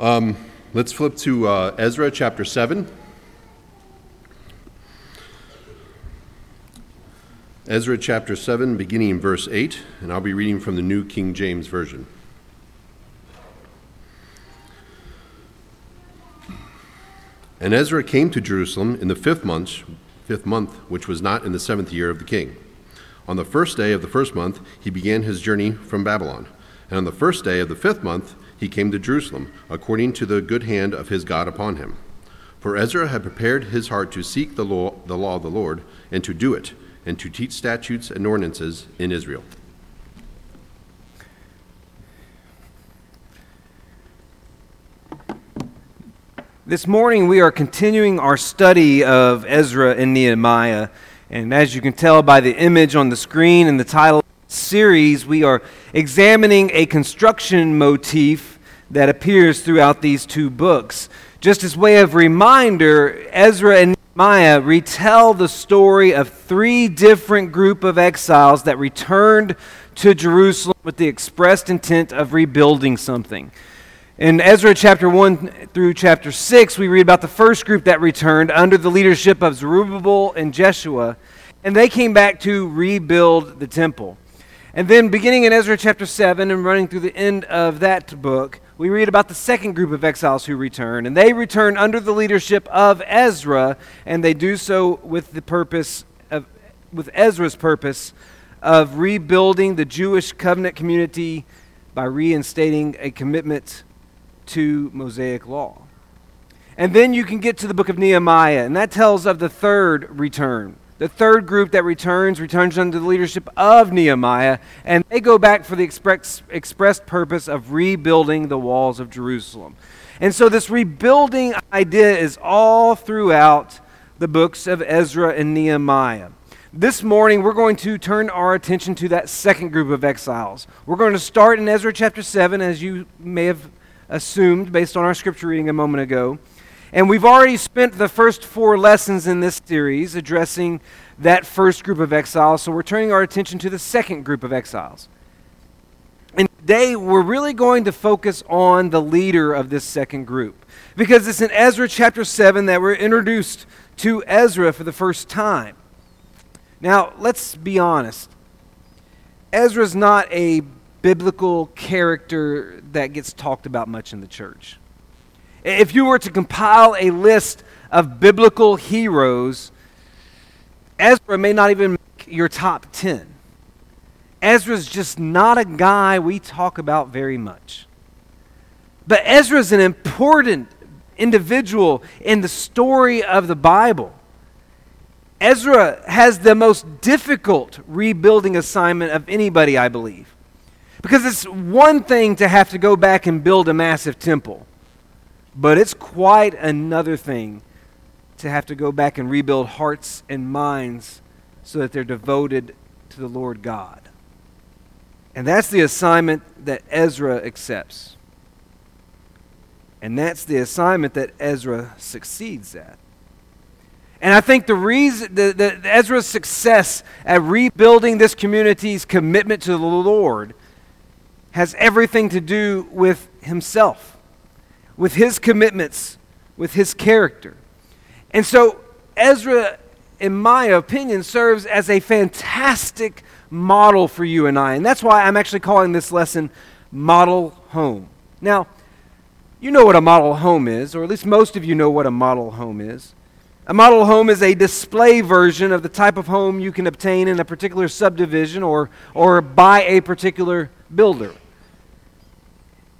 Um, let's flip to uh, Ezra chapter 7. Ezra chapter 7, beginning in verse 8, and I'll be reading from the New King James Version. And Ezra came to Jerusalem in the fifth month, fifth month, which was not in the seventh year of the king. On the first day of the first month, he began his journey from Babylon. And on the first day of the fifth month, he came to Jerusalem, according to the good hand of his God upon him. For Ezra had prepared his heart to seek the law, the law of the Lord, and to do it, and to teach statutes and ordinances in Israel. This morning we are continuing our study of Ezra and Nehemiah. And as you can tell by the image on the screen and the title the series, we are examining a construction motif that appears throughout these two books. Just as way of reminder, Ezra and Nehemiah retell the story of three different group of exiles that returned to Jerusalem with the expressed intent of rebuilding something. In Ezra chapter 1 through chapter 6, we read about the first group that returned under the leadership of Zerubbabel and Jeshua, and they came back to rebuild the temple. And then, beginning in Ezra chapter 7 and running through the end of that book, we read about the second group of exiles who return. And they return under the leadership of Ezra, and they do so with the purpose of, with Ezra's purpose of rebuilding the Jewish covenant community by reinstating a commitment to Mosaic law. And then you can get to the book of Nehemiah, and that tells of the third return. The third group that returns returns under the leadership of Nehemiah, and they go back for the express, expressed purpose of rebuilding the walls of Jerusalem. And so, this rebuilding idea is all throughout the books of Ezra and Nehemiah. This morning, we're going to turn our attention to that second group of exiles. We're going to start in Ezra chapter 7, as you may have assumed based on our scripture reading a moment ago. And we've already spent the first four lessons in this series addressing that first group of exiles, so we're turning our attention to the second group of exiles. And today we're really going to focus on the leader of this second group. Because it's in Ezra chapter 7 that we're introduced to Ezra for the first time. Now, let's be honest. Ezra's not a biblical character that gets talked about much in the church. If you were to compile a list of biblical heroes, Ezra may not even make your top 10. Ezra's just not a guy we talk about very much. But Ezra's an important individual in the story of the Bible. Ezra has the most difficult rebuilding assignment of anybody, I believe. Because it's one thing to have to go back and build a massive temple, but it's quite another thing to have to go back and rebuild hearts and minds so that they're devoted to the Lord God. And that's the assignment that Ezra accepts. And that's the assignment that Ezra succeeds at. And I think the reason, the, the, Ezra's success at rebuilding this community's commitment to the Lord has everything to do with himself, with his commitments, with his character. And so, Ezra, in my opinion, serves as a fantastic model for you and I. And that's why I'm actually calling this lesson Model Home. Now, you know what a model home is, or at least most of you know what a model home is. A model home is a display version of the type of home you can obtain in a particular subdivision or, or by a particular builder.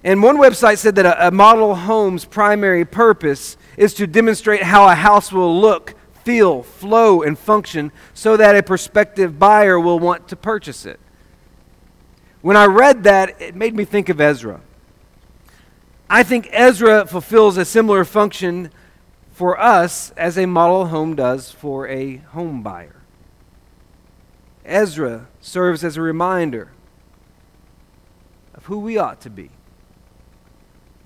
And one website said that a, a, model home's primary purpose is to demonstrate how a house will look, feel, flow, and function so that a prospective buyer will want to purchase it. When I read that, it made me think of Ezra. I think Ezra fulfills a similar function for us as a model home does for a home buyer. Ezra serves as a reminder of who we ought to be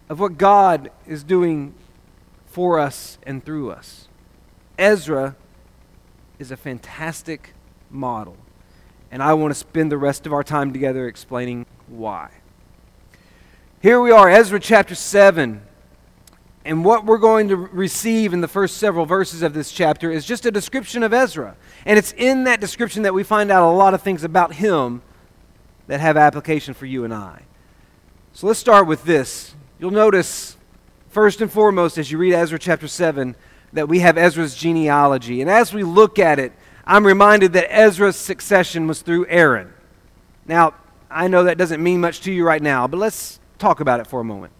of what God is doing for us and through us. Ezra is a fantastic model, and I want to spend the rest of our time together explaining why. Here we are, Ezra chapter 7, And what we're going to receive in the first several verses of this chapter is just a description of Ezra. And it's in that description that we find out a lot of things about him that have application for you and I. So let's start with this. You'll notice, first and foremost, as you read Ezra chapter 7, that we have Ezra's genealogy. And as we look at it, I'm reminded that Ezra's succession was through Aaron. Now, I know that doesn't mean much to you right now, but let's talk about it for a moment.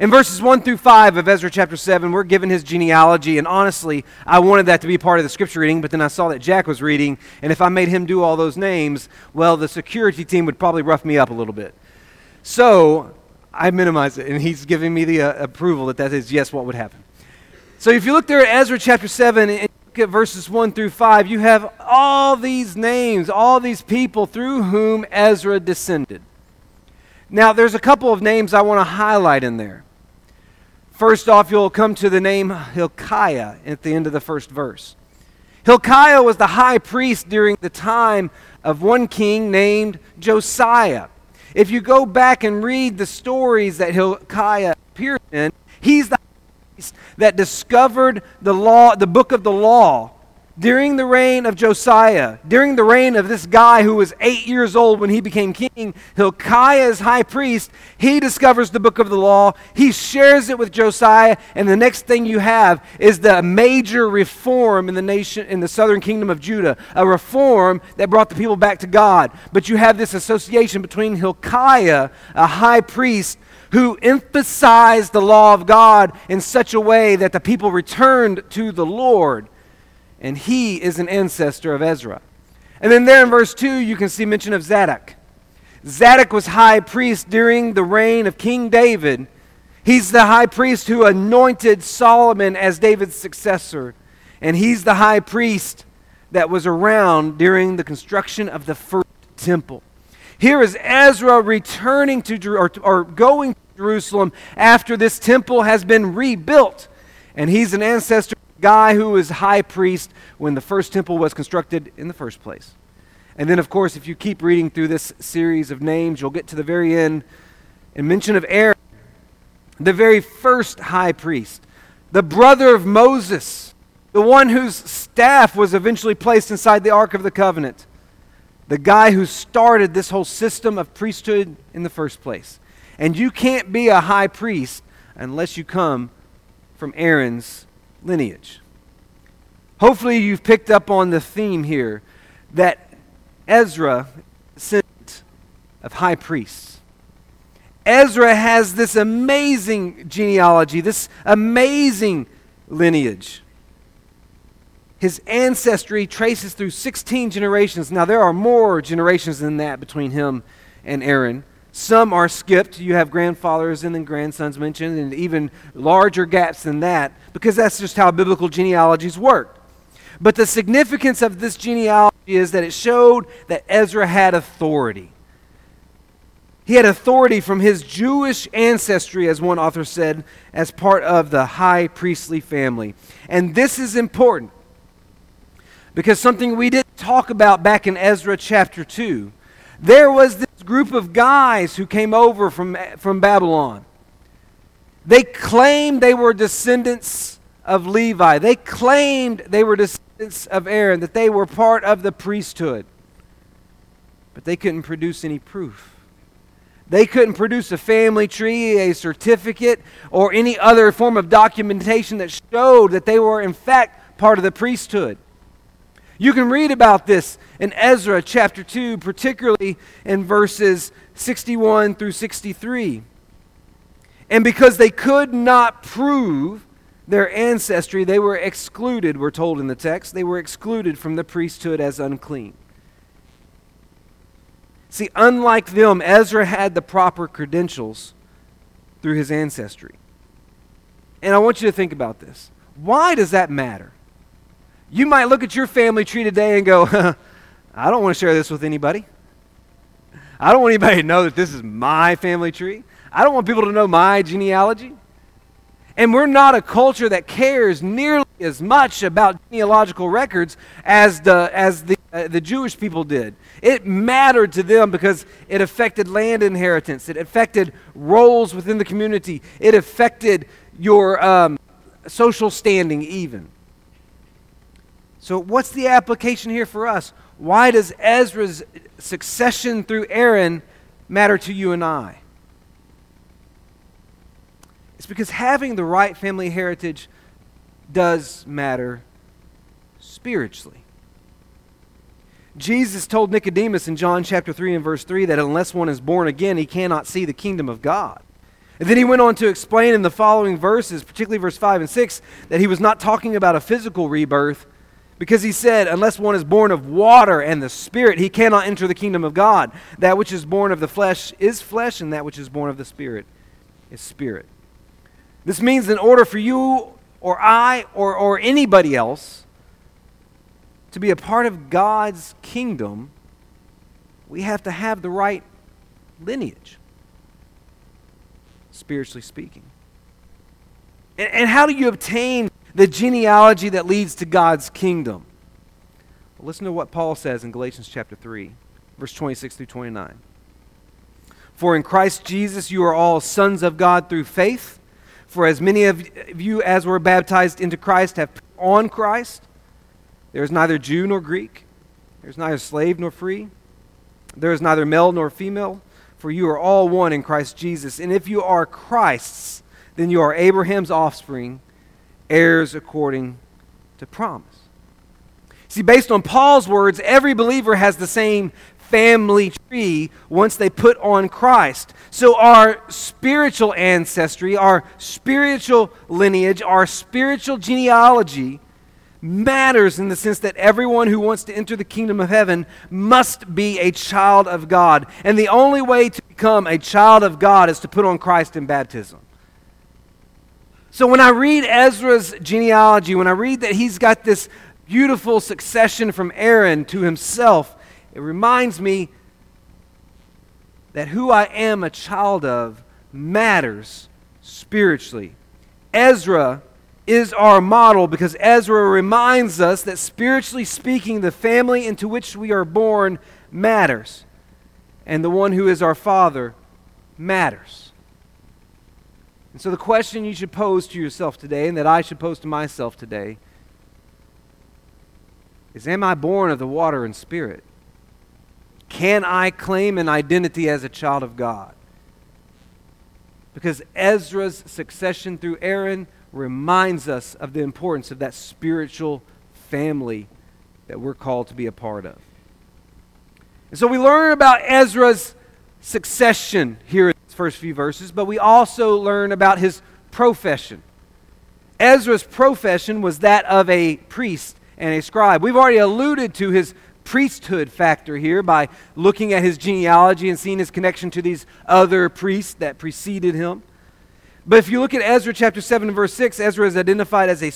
In verses 1 through 5 of Ezra chapter 7, we're given his genealogy, and honestly, I wanted that to be part of the scripture reading, but then I saw that Jack was reading, and if I made him do all those names, well, the security team would probably rough me up a little bit. So I minimized it, and he's giving me the uh, approval that that is, yes, what would happen. So if you look there at Ezra chapter 7 and look at verses 1 through 5, you have all these names, all these people through whom Ezra descended. Now, there's a couple of names I want to highlight in there. First off, you'll come to the name Hilkiah at the end of the first verse. Hilkiah was the high priest during the time of one king named Josiah. If you go back and read the stories that Hilkiah appears in, he's the priest that discovered the law, the book of the law during the reign of Josiah, during the reign of this guy who was eight years old when he became king, Hilkiah high priest. He discovers the book of the law. He shares it with Josiah, and the next thing you have is the major reform in the nation, in the southern kingdom of Judah, a reform that brought the people back to God. But you have this association between Hilkiah, a high priest, who emphasized the law of God in such a way that the people returned to the Lord and he is an ancestor of Ezra. And then there in verse 2, you can see mention of Zadok. Zadok was high priest during the reign of King David. He's the high priest who anointed Solomon as David's successor. And he's the high priest that was around during the construction of the first temple. Here is Ezra returning to or, or going to Jerusalem after this temple has been rebuilt. And he's an ancestor guy who was high priest when the first temple was constructed in the first place. And then, of course, if you keep reading through this series of names, you'll get to the very end and mention of Aaron, the very first high priest, the brother of Moses, the one whose staff was eventually placed inside the Ark of the Covenant, the guy who started this whole system of priesthood in the first place. And you can't be a high priest unless you come from Aaron's lineage. Hopefully, you've picked up on the theme here that Ezra sent of high priests. Ezra has this amazing genealogy, this amazing lineage. His ancestry traces through 16 generations. Now, there are more generations than that between him and Aaron. Some are skipped. You have grandfathers and then grandsons mentioned, and even larger gaps than that, because that's just how biblical genealogies work. But the significance of this genealogy is that it showed that Ezra had authority. He had authority from his Jewish ancestry, as one author said, as part of the high priestly family. And this is important because something we didn't talk about back in Ezra chapter 2 there was this group of guys who came over from, from Babylon. They claimed they were descendants of Levi. They claimed they were descendants of Aaron, that they were part of the priesthood. But they couldn't produce any proof. They couldn't produce a family tree, a certificate, or any other form of documentation that showed that they were, in fact, part of the priesthood. You can read about this in Ezra chapter 2, particularly in verses 61 through 63. And because they could not prove their ancestry, they were excluded, we're told in the text. They were excluded from the priesthood as unclean. See, unlike them, Ezra had the proper credentials through his ancestry. And I want you to think about this. Why does that matter? You might look at your family tree today and go, I don't want to share this with anybody. I don't want anybody to know that this is my family tree. I don't want people to know my genealogy. And we're not a culture that cares nearly as much about genealogical records as the, as the uh, the Jewish people did. It mattered to them because it affected land inheritance, it affected roles within the community, it affected your um, social standing, even. So, what's the application here for us? Why does Ezra's succession through Aaron matter to you and I? It's because having the right family heritage does matter spiritually. Jesus told Nicodemus in John chapter 3 and verse 3 that unless one is born again, he cannot see the kingdom of God. And then he went on to explain in the following verses, particularly verse 5 and 6, that he was not talking about a physical rebirth because he said, Unless one is born of water and the Spirit, he cannot enter the kingdom of God. That which is born of the flesh is flesh, and that which is born of the Spirit is spirit. This means in order for you or I or, or anybody else to be a part of God's kingdom, we have to have the right lineage, spiritually speaking. And, and how do you obtain the genealogy that leads to God's kingdom? Listen to what Paul says in Galatians chapter 3, verse 26 through 29. For in Christ Jesus you are all sons of God through faith. For as many of you as were baptized into Christ have on Christ. There is neither Jew nor Greek. There is neither slave nor free. There is neither male nor female, for you are all one in Christ Jesus. And if you are Christ's, then you are Abraham's offspring, heirs according to promise. See, based on Paul's words, every believer has the same family tree once they put on Christ. So, our spiritual ancestry, our spiritual lineage, our spiritual genealogy matters in the sense that everyone who wants to enter the kingdom of heaven must be a child of God. And the only way to become a child of God is to put on Christ in baptism. So when I read Ezra's genealogy, when I read that he's got this beautiful succession from Aaron to himself, it reminds me that who I am a child of matters spiritually. Ezra is our model because Ezra reminds us that spiritually speaking, the family into which we are born matters. And the one who is our father matters. And so, the question you should pose to yourself today, and that I should pose to myself today, is Am I born of the water and spirit? Can I claim an identity as a child of God? Because Ezra's succession through Aaron reminds us of the importance of that spiritual family that we're called to be a part of. And so we learn about Ezra's succession here first few verses, but we also learn about his profession. Ezra's profession was that of a priest and a scribe. We've already alluded to his priesthood factor here by looking at his genealogy and seeing his connection to these other priests that preceded him. But if you look at Ezra chapter 7 and verse 6, Ezra is identified as a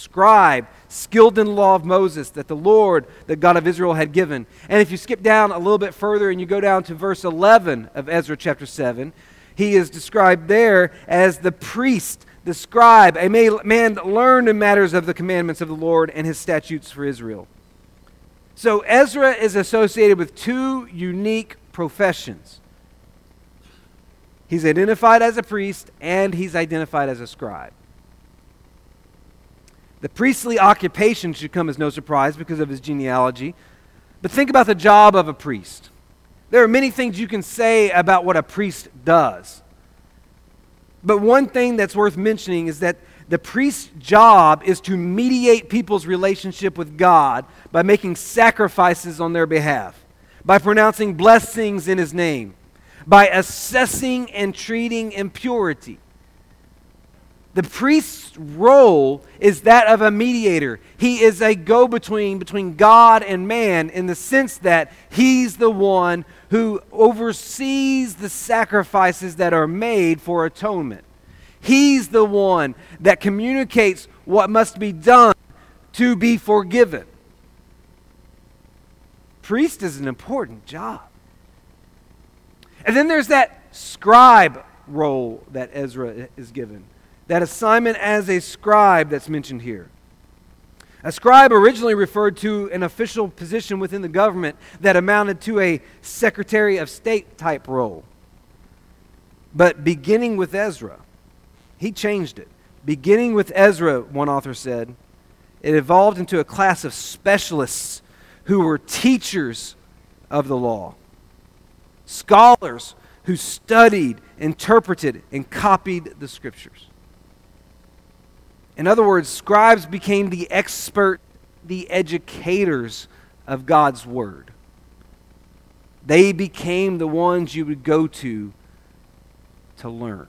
scribe, skilled in the law of Moses that the Lord, the God of Israel, had given. And if you skip down a little bit further and you go down to verse 11 of Ezra chapter 7, he is described there as the priest, the scribe, a man learned in matters of the commandments of the Lord and his statutes for Israel. So Ezra is associated with two unique professions. He's identified as a priest and he's identified as a scribe. The priestly occupation should come as no surprise because of his genealogy. But think about the job of a priest. There are many things you can say about what a priest does. But one thing that's worth mentioning is that the priest's job is to mediate people's relationship with God by making sacrifices on their behalf, by pronouncing blessings in his name, by assessing and treating impurity. The priest's role is that of a mediator. He is a go between between God and man in the sense that he's the one who oversees the sacrifices that are made for atonement. He's the one that communicates what must be done to be forgiven. Priest is an important job. And then there's that scribe role that Ezra is given, that assignment as a scribe that's mentioned here. A scribe originally referred to an official position within the government that amounted to a Secretary of State type role. But beginning with Ezra, he changed it. Beginning with Ezra, one author said, it evolved into a class of specialists who were teachers of the law, scholars who studied, interpreted, and copied the scriptures. In other words, scribes became the expert, the educators of God's word. They became the ones you would go to to learn.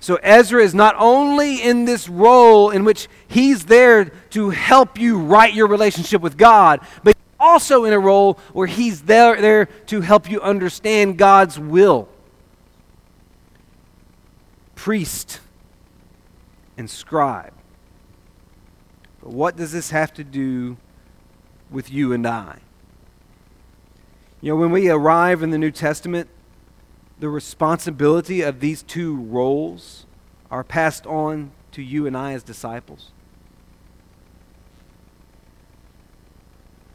So Ezra is not only in this role in which he's there to help you right your relationship with God, but also in a role where he's there, there to help you understand God's will. Priest and scribe. But what does this have to do with you and I? You know, when we arrive in the New Testament, the responsibility of these two roles are passed on to you and I as disciples.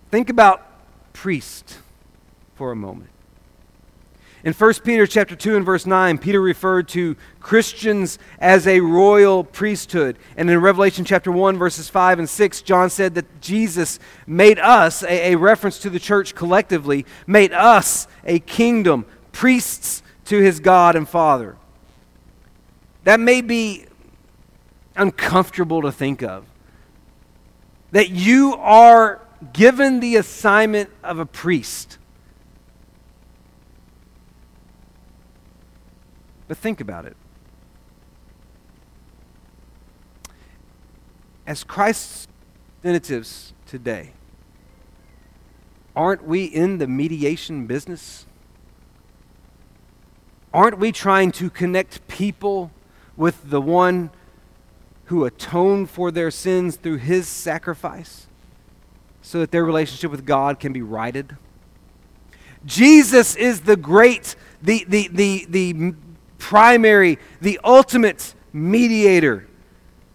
Think about priest for a moment. In 1 Peter chapter 2 and verse 9, Peter referred to Christians as a royal priesthood. And in Revelation chapter 1 verses 5 and 6, John said that Jesus made us, a, a reference to the church collectively, made us a kingdom, priests to his God and Father. That may be uncomfortable to think of. That you are given the assignment of a priest. But think about it. As Christ's representatives today, aren't we in the mediation business? Aren't we trying to connect people with the one who atoned for their sins through his sacrifice so that their relationship with God can be righted? Jesus is the great, the, the, the, the primary, the ultimate mediator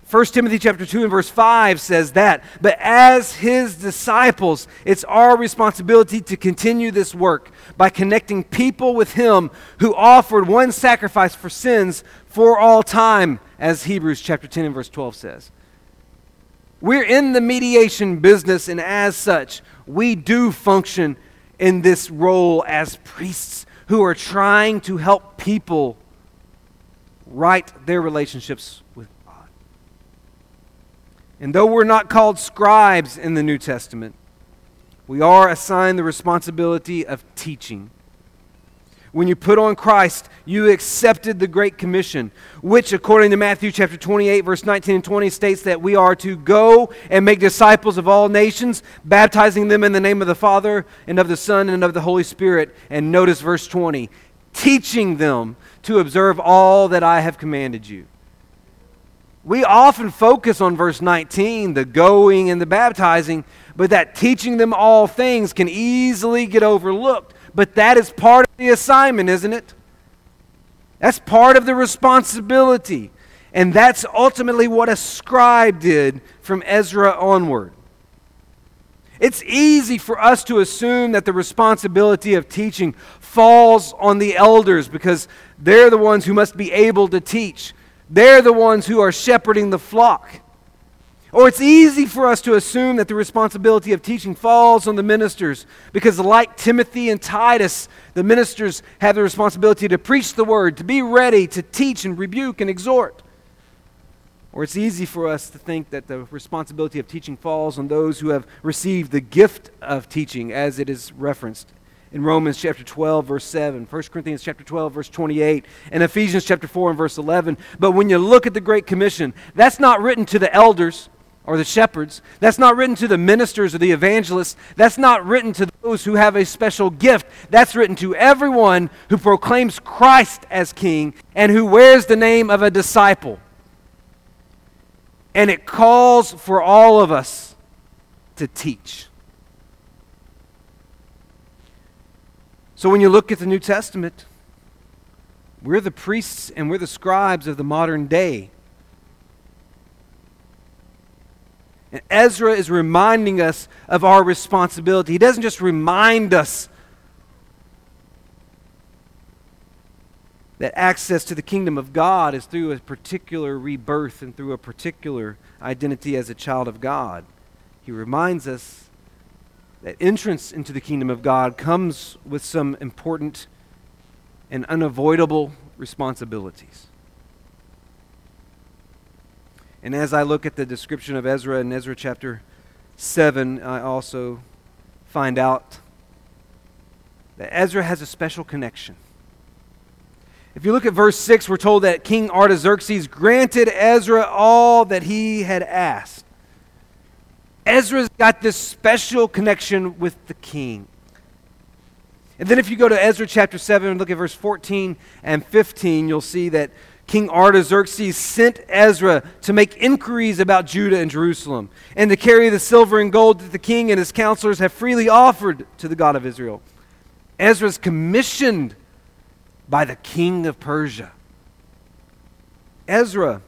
1 Timothy chapter 2 and verse 5 says that. But as his disciples, it's our responsibility to continue this work by connecting people with him who offered one sacrifice for sins for all time, as Hebrews chapter 10 and verse 12 says. We're in the mediation business, and as such, we do function in this role as priests who are trying to help people right their relationships with God. and though we're not called scribes in the New Testament, we are assigned the responsibility of teaching. When you put on Christ, you accepted the Great Commission, which, according to Matthew chapter 28, verse 19 and 20, states that we are to go and make disciples of all nations, baptizing them in the name of the Father and of the Son and of the Holy Spirit. And notice verse 20 teaching them to observe all that I have commanded you. We often focus on verse 19, the going and the baptizing, but that teaching them all things can easily get overlooked. But that is part of the assignment, isn't it? That's part of the responsibility. And that's ultimately what a scribe did from Ezra onward. It's easy for us to assume that the responsibility of teaching falls on the elders because they're the ones who must be able to teach. They're the ones who are shepherding the flock. Or it's easy for us to assume that the responsibility of teaching falls on the ministers because, like Timothy and Titus, the ministers have the responsibility to preach the word, to be ready to teach and rebuke and exhort. Or it's easy for us to think that the responsibility of teaching falls on those who have received the gift of teaching, as it is referenced in Romans chapter 12, verse 7, 1 Corinthians chapter 12, verse 28, and Ephesians chapter 4 and verse 11. But when you look at the Great Commission, that's not written to the elders or the shepherds. That's not written to the ministers or the evangelists. That's not written to those who have a special gift. That's written to everyone who proclaims Christ as king and who wears the name of a disciple. And it calls for all of us to teach. So when you look at the New Testament, we're the priests and we're the scribes of the modern day. And Ezra is reminding us of our responsibility. He doesn't just remind us that access to the kingdom of God is through a particular rebirth and through a particular identity as a child of God. He reminds us that entrance into the kingdom of God comes with some important and unavoidable responsibilities. And as I look at the description of Ezra in Ezra chapter 7, I also find out that Ezra has a special connection if you look at verse 6, we're told that King Artaxerxes granted Ezra all that he had asked. Ezra's got this special connection with the king. And then if you go to Ezra chapter 7 and look at verse 14 and 15, you'll see that King Artaxerxes sent Ezra to make inquiries about Judah and Jerusalem and to carry the silver and gold that the king and his counselors have freely offered to the God of Israel. Ezra's commissioned by the king of Persia. Ezra.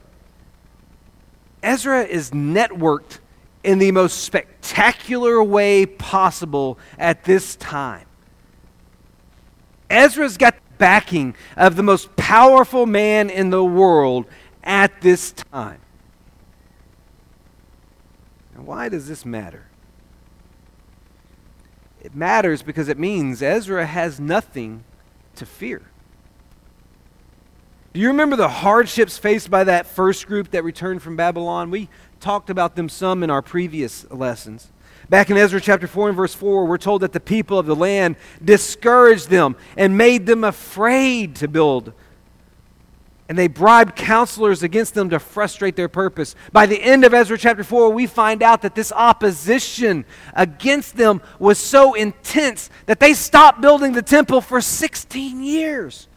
Ezra is networked in the most spectacular way possible at this time. Ezra's got the backing of the most powerful man in the world at this time. Now, why does this matter? It matters because it means Ezra has nothing to fear. Do you remember the hardships faced by that first group that returned from Babylon? We talked about them some in our previous lessons. Back in Ezra chapter 4 and verse 4, we're told that the people of the land discouraged them and made them afraid to build. And they bribed counselors against them to frustrate their purpose. By the end of Ezra chapter 4, we find out that this opposition against them was so intense that they stopped building the temple for 16 years.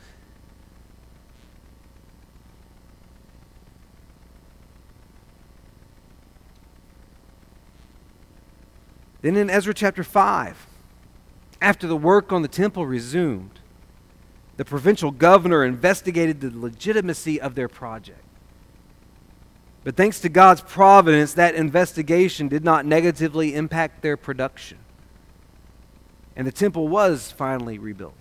Then in Ezra chapter 5, after the work on the temple resumed, the provincial governor investigated the legitimacy of their project. But thanks to God's providence, that investigation did not negatively impact their production. And the temple was finally rebuilt.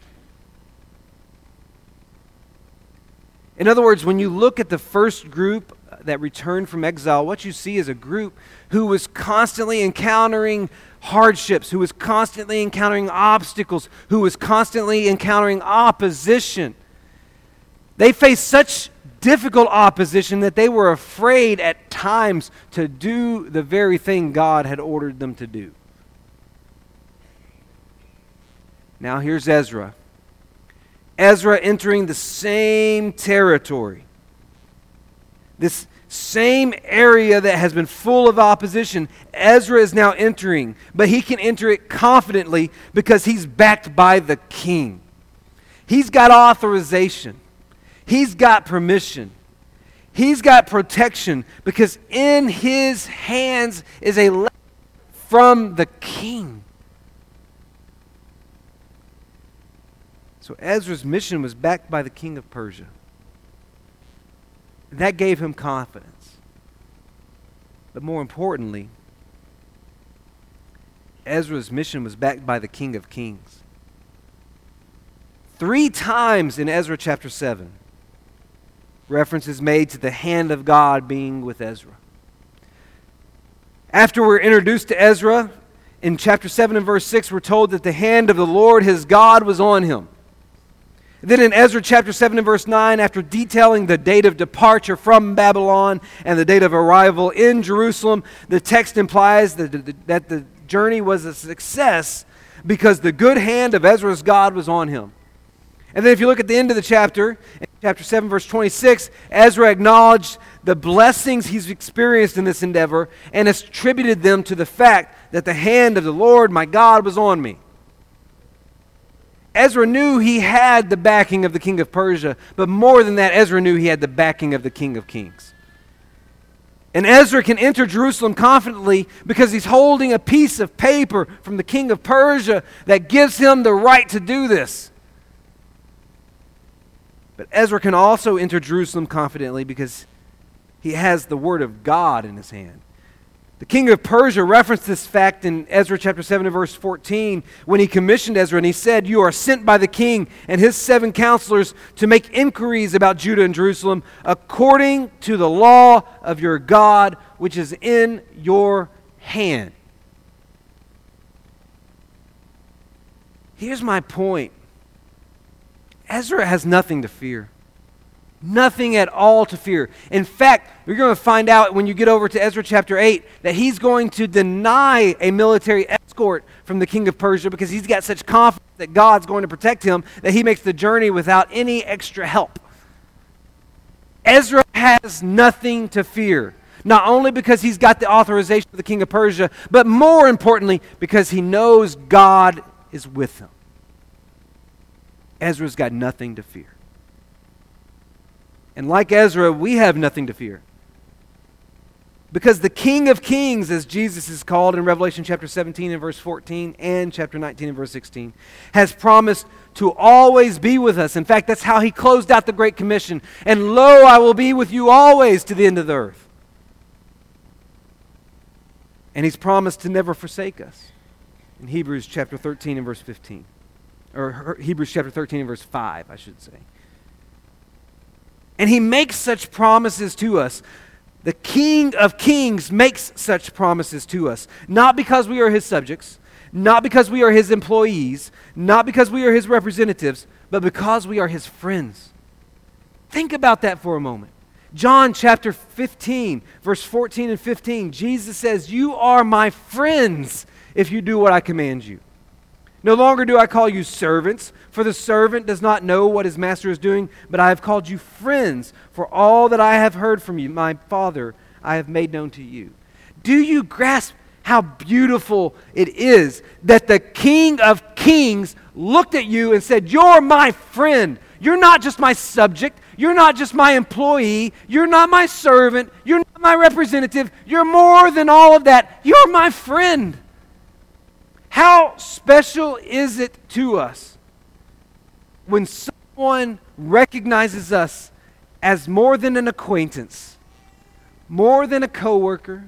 In other words, when you look at the first group that returned from exile, what you see is a group who was constantly encountering hardships, who was constantly encountering obstacles, who was constantly encountering opposition. They faced such difficult opposition that they were afraid at times to do the very thing God had ordered them to do. Now here's Ezra. Ezra entering the same territory. This same area that has been full of opposition, Ezra is now entering, but he can enter it confidently because he's backed by the king. He's got authorization, he's got permission, he's got protection because in his hands is a letter from the king. So Ezra's mission was backed by the king of Persia. That gave him confidence. But more importantly, Ezra's mission was backed by the King of Kings. Three times in Ezra chapter 7, reference is made to the hand of God being with Ezra. After we're introduced to Ezra, in chapter 7 and verse 6, we're told that the hand of the Lord his God was on him. Then in Ezra chapter 7 and verse 9, after detailing the date of departure from Babylon and the date of arrival in Jerusalem, the text implies that, that the journey was a success because the good hand of Ezra's God was on him. And then if you look at the end of the chapter, in chapter 7, verse 26, Ezra acknowledged the blessings he's experienced in this endeavor and attributed them to the fact that the hand of the Lord my God was on me. Ezra knew he had the backing of the king of Persia, but more than that, Ezra knew he had the backing of the king of kings. And Ezra can enter Jerusalem confidently because he's holding a piece of paper from the king of Persia that gives him the right to do this. But Ezra can also enter Jerusalem confidently because he has the word of God in his hand. The king of Persia referenced this fact in Ezra chapter 7 and verse 14 when he commissioned Ezra and he said, You are sent by the king and his seven counselors to make inquiries about Judah and Jerusalem according to the law of your God, which is in your hand. Here's my point Ezra has nothing to fear. Nothing at all to fear. In fact, you're going to find out when you get over to Ezra chapter 8 that he's going to deny a military escort from the king of Persia because he's got such confidence that God's going to protect him that he makes the journey without any extra help. Ezra has nothing to fear, not only because he's got the authorization of the king of Persia, but more importantly, because he knows God is with him. Ezra's got nothing to fear. And like Ezra, we have nothing to fear. Because the King of Kings, as Jesus is called in Revelation chapter 17 and verse 14 and chapter 19 and verse 16, has promised to always be with us. In fact, that's how he closed out the Great Commission. And lo, I will be with you always to the end of the earth. And he's promised to never forsake us in Hebrews chapter 13 and verse 15. Or Hebrews chapter 13 and verse 5, I should say. And he makes such promises to us. The King of Kings makes such promises to us, not because we are his subjects, not because we are his employees, not because we are his representatives, but because we are his friends. Think about that for a moment. John chapter 15, verse 14 and 15, Jesus says, You are my friends if you do what I command you. No longer do I call you servants, for the servant does not know what his master is doing, but I have called you friends, for all that I have heard from you, my Father, I have made known to you. Do you grasp how beautiful it is that the King of Kings looked at you and said, You're my friend. You're not just my subject. You're not just my employee. You're not my servant. You're not my representative. You're more than all of that. You're my friend. How special is it to us when someone recognizes us as more than an acquaintance, more than a coworker,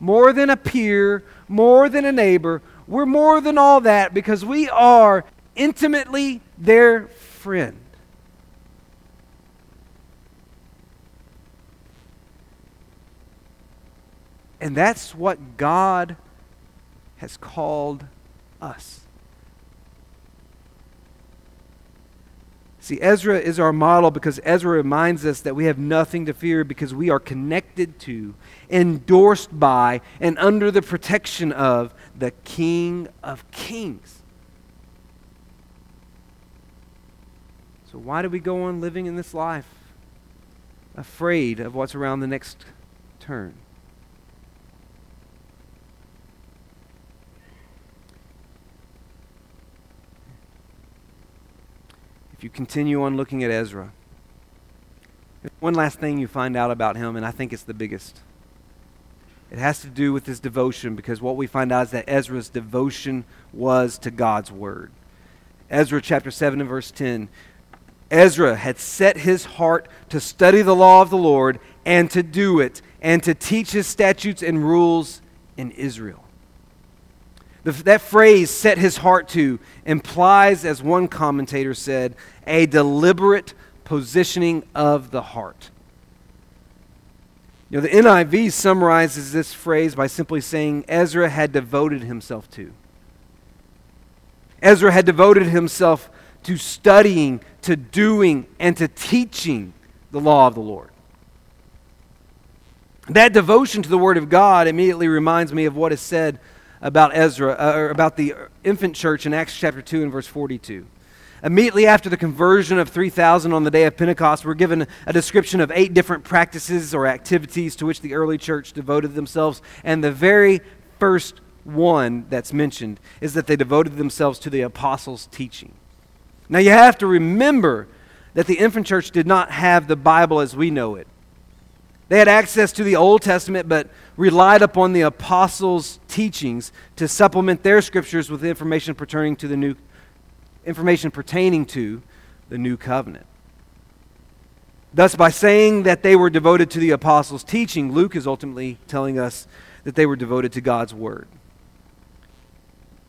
more than a peer, more than a neighbor. We're more than all that because we are intimately their friend. And that's what God has called us. See, Ezra is our model because Ezra reminds us that we have nothing to fear because we are connected to, endorsed by, and under the protection of the King of Kings. So, why do we go on living in this life afraid of what's around the next turn? You continue on looking at Ezra, one last thing you find out about him, and I think it's the biggest. It has to do with his devotion because what we find out is that Ezra's devotion was to God's word. Ezra chapter 7 and verse 10. Ezra had set his heart to study the law of the Lord and to do it and to teach his statutes and rules in Israel. The, that phrase, set his heart to, implies, as one commentator said, a deliberate positioning of the heart. You know, the NIV summarizes this phrase by simply saying Ezra had devoted himself to. Ezra had devoted himself to studying, to doing, and to teaching the law of the Lord. That devotion to the Word of God immediately reminds me of what is said about Ezra, uh, or about the infant church in Acts chapter 2 and verse 42. Immediately after the conversion of 3,000 on the day of Pentecost, we're given a description of eight different practices or activities to which the early church devoted themselves. And the very first one that's mentioned is that they devoted themselves to the apostles' teaching. Now, you have to remember that the infant church did not have the Bible as we know it. They had access to the Old Testament, but relied upon the apostles' teachings to supplement their scriptures with information pertaining to the new information pertaining to the new covenant. Thus, by saying that they were devoted to the apostles' teaching, Luke is ultimately telling us that they were devoted to God's word.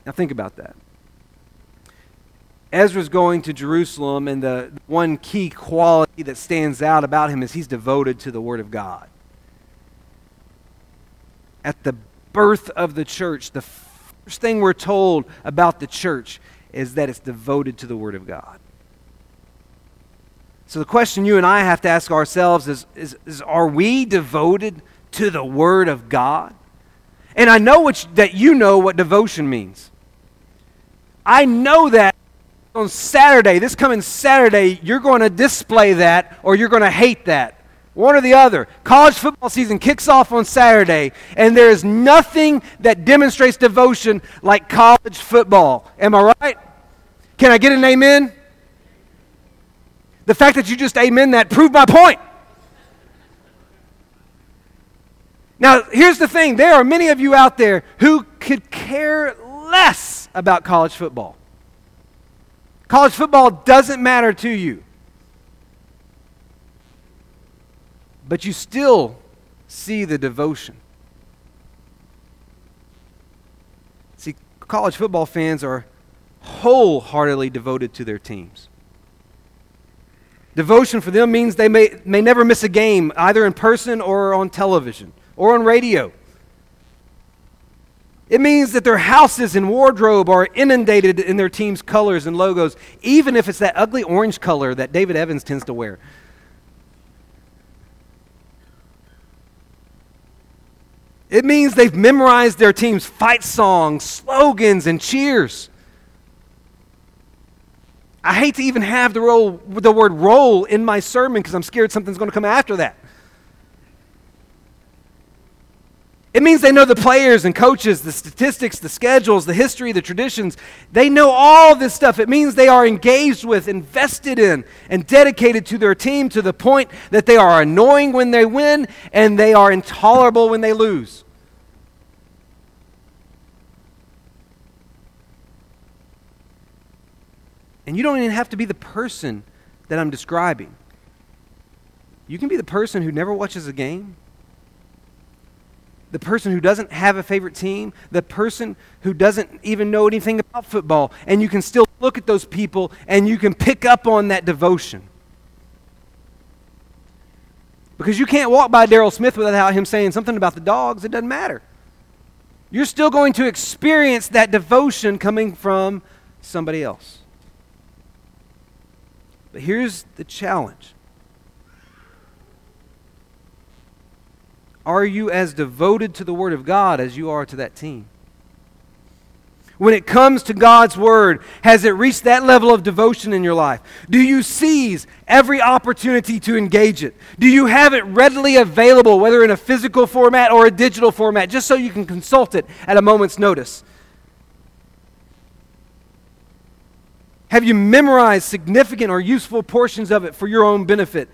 Now, think about that. Ezra's going to Jerusalem, and the one key quality that stands out about him is he's devoted to the Word of God. At the birth of the church, the first thing we're told about the church is that it's devoted to the Word of God. So the question you and I have to ask ourselves is, is, is are we devoted to the Word of God? And I know that you know what devotion means. I know that on Saturday, this coming Saturday, you're going to display that or you're going to hate that. One or the other. College football season kicks off on Saturday, and there is nothing that demonstrates devotion like college football. Am I right? Can I get an amen? The fact that you just amen that proved my point. Now, here's the thing there are many of you out there who could care less about college football. College football doesn't matter to you. But you still see the devotion. See, college football fans are wholeheartedly devoted to their teams. Devotion for them means they may, may never miss a game, either in person or on television or on radio. It means that their houses and wardrobe are inundated in their team's colors and logos, even if it's that ugly orange color that David Evans tends to wear. It means they've memorized their team's fight songs, slogans, and cheers. I hate to even have the, role, the word roll in my sermon because I'm scared something's going to come after that. It means they know the players and coaches, the statistics, the schedules, the history, the traditions. They know all this stuff. It means they are engaged with, invested in, and dedicated to their team to the point that they are annoying when they win and they are intolerable when they lose. And you don't even have to be the person that I'm describing. You can be the person who never watches a game the person who doesn't have a favorite team, the person who doesn't even know anything about football, and you can still look at those people and you can pick up on that devotion. Because you can't walk by Daryl Smith without him saying something about the dogs. It doesn't matter. You're still going to experience that devotion coming from somebody else. But here's the challenge Are you as devoted to the Word of God as you are to that team? When it comes to God's Word, has it reached that level of devotion in your life? Do you seize every opportunity to engage it? Do you have it readily available, whether in a physical format or a digital format, just so you can consult it at a moment's notice? Have you memorized significant or useful portions of it for your own benefit?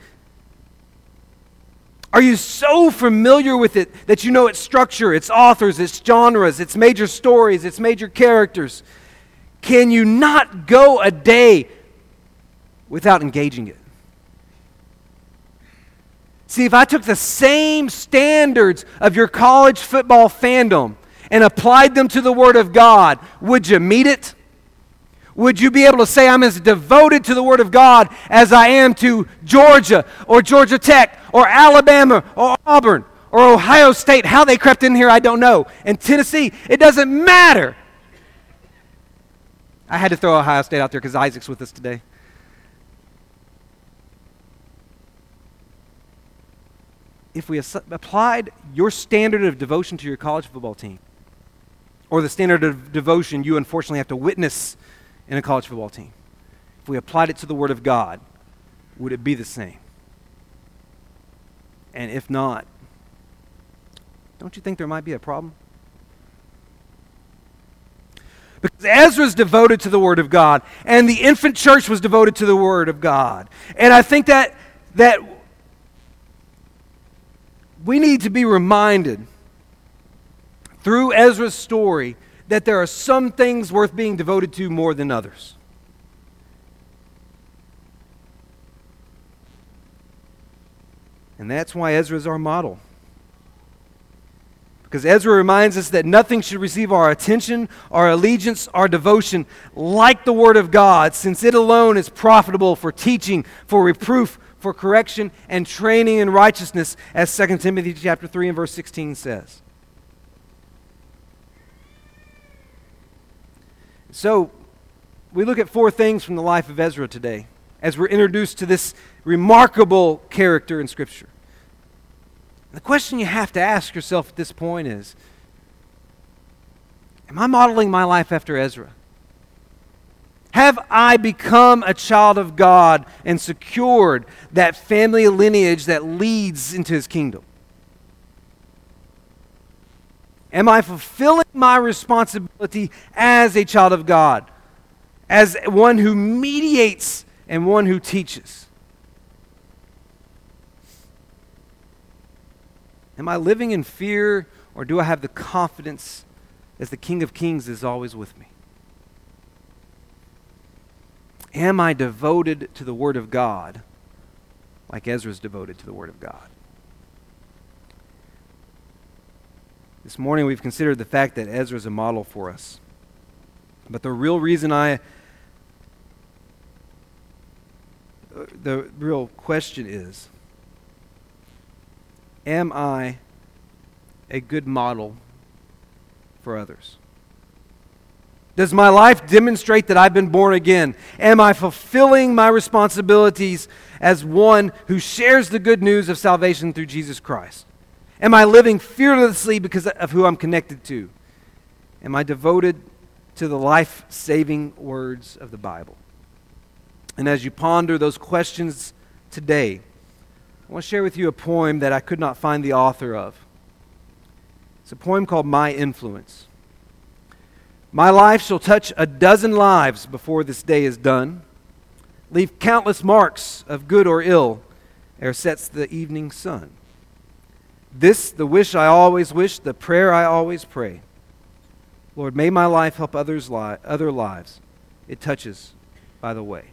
Are you so familiar with it that you know its structure, its authors, its genres, its major stories, its major characters? Can you not go a day without engaging it? See, if I took the same standards of your college football fandom and applied them to the Word of God, would you meet it? Would you be able to say, I'm as devoted to the Word of God as I am to Georgia or Georgia Tech or Alabama or Auburn or Ohio State? How they crept in here, I don't know. And Tennessee, it doesn't matter. I had to throw Ohio State out there because Isaac's with us today. If we applied your standard of devotion to your college football team, or the standard of devotion you unfortunately have to witness in a college football team? If we applied it to the Word of God, would it be the same? And if not, don't you think there might be a problem? Because Ezra's devoted to the Word of God, and the infant church was devoted to the Word of God. And I think that, that we need to be reminded through Ezra's story that there are some things worth being devoted to more than others. And that's why Ezra is our model. Because Ezra reminds us that nothing should receive our attention, our allegiance, our devotion like the Word of God, since it alone is profitable for teaching, for reproof, for correction, and training in righteousness, as 2 Timothy chapter 3 and verse 16 says. So, we look at four things from the life of Ezra today as we're introduced to this remarkable character in Scripture. The question you have to ask yourself at this point is Am I modeling my life after Ezra? Have I become a child of God and secured that family lineage that leads into his kingdom? Am I fulfilling my responsibility as a child of God, as one who mediates and one who teaches? Am I living in fear or do I have the confidence as the King of Kings is always with me? Am I devoted to the Word of God like Ezra's devoted to the Word of God? This morning we've considered the fact that Ezra is a model for us. But the real reason I. The real question is Am I a good model for others? Does my life demonstrate that I've been born again? Am I fulfilling my responsibilities as one who shares the good news of salvation through Jesus Christ? Am I living fearlessly because of who I'm connected to? Am I devoted to the life saving words of the Bible? And as you ponder those questions today, I want to share with you a poem that I could not find the author of. It's a poem called My Influence. My life shall touch a dozen lives before this day is done, leave countless marks of good or ill ere sets the evening sun. This, the wish I always wish, the prayer I always pray. Lord, may my life help others li- other lives it touches by the way.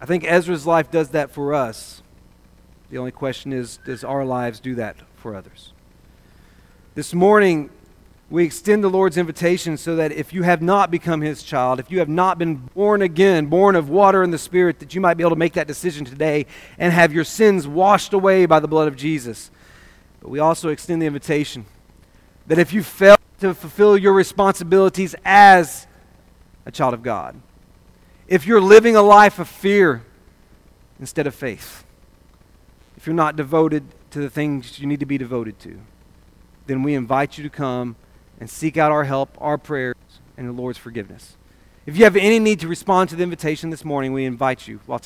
I think Ezra's life does that for us. The only question is does our lives do that for others? This morning, we extend the Lord's invitation so that if you have not become his child, if you have not been born again, born of water and the Spirit, that you might be able to make that decision today and have your sins washed away by the blood of Jesus. But we also extend the invitation that if you fail to fulfill your responsibilities as a child of God, if you're living a life of fear instead of faith, if you're not devoted to the things you need to be devoted to, then we invite you to come and seek out our help, our prayers, and the Lord's forgiveness. If you have any need to respond to the invitation this morning, we invite you